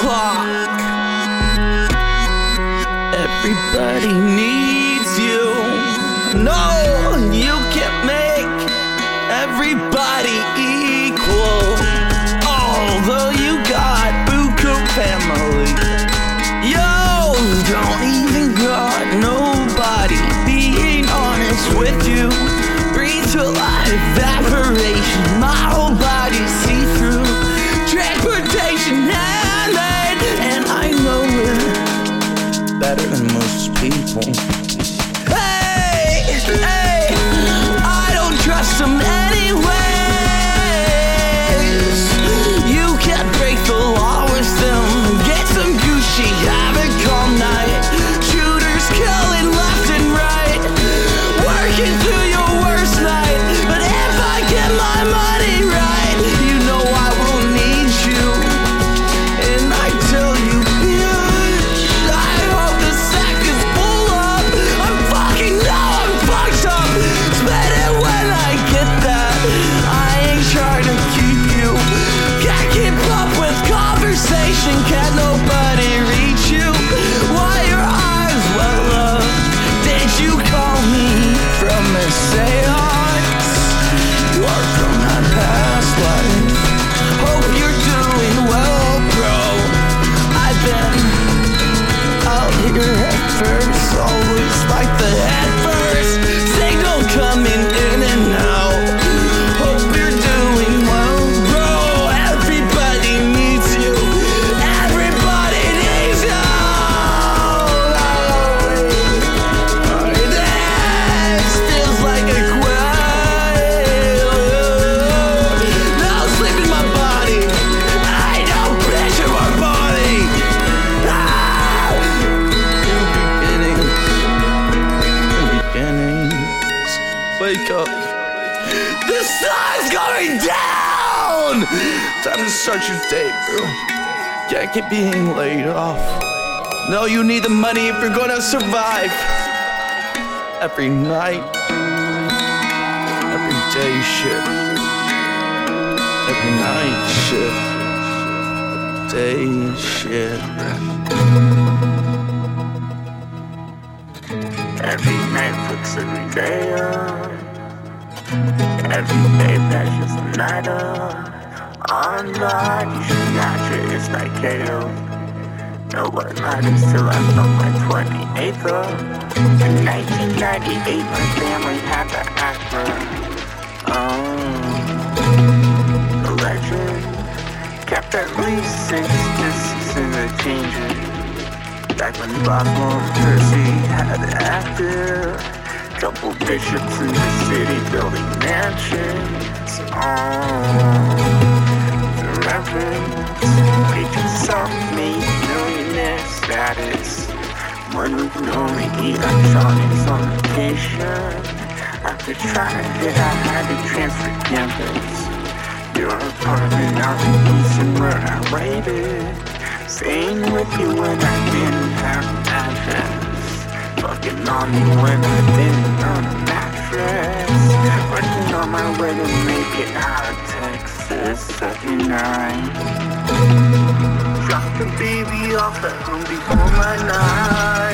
clock. Everybody needs you. No, you can't make everybody equal. Although you got Buku family. Yo, don't even got nobody being honest with you. Better than most people. Sun's going down! Time to start your day, bro. Can't keep being laid off. No, you need the money if you're gonna survive. Every night, every day shift, every night shift, day shift. Every night puts every day up. Every day. On God, you should not your it's like KO. No one matters till I felt my 28th up. In 1998, my family had the Acura. Oh, the legend kept at least six discs in the changer. Back when Buffalo Percy had active Couple bishops in the city building mansions. Oh, the reverence Preaching self-made millionaire status One who can only eat electronics on vacation After trying it, I had to transfer campus. Your apartment out in Easton where I waited Staying with you when I didn't have an address. Fucking on me when I didn't own a mattress. Working on my way to make it out of Texas 79. Drop the baby off at home before my night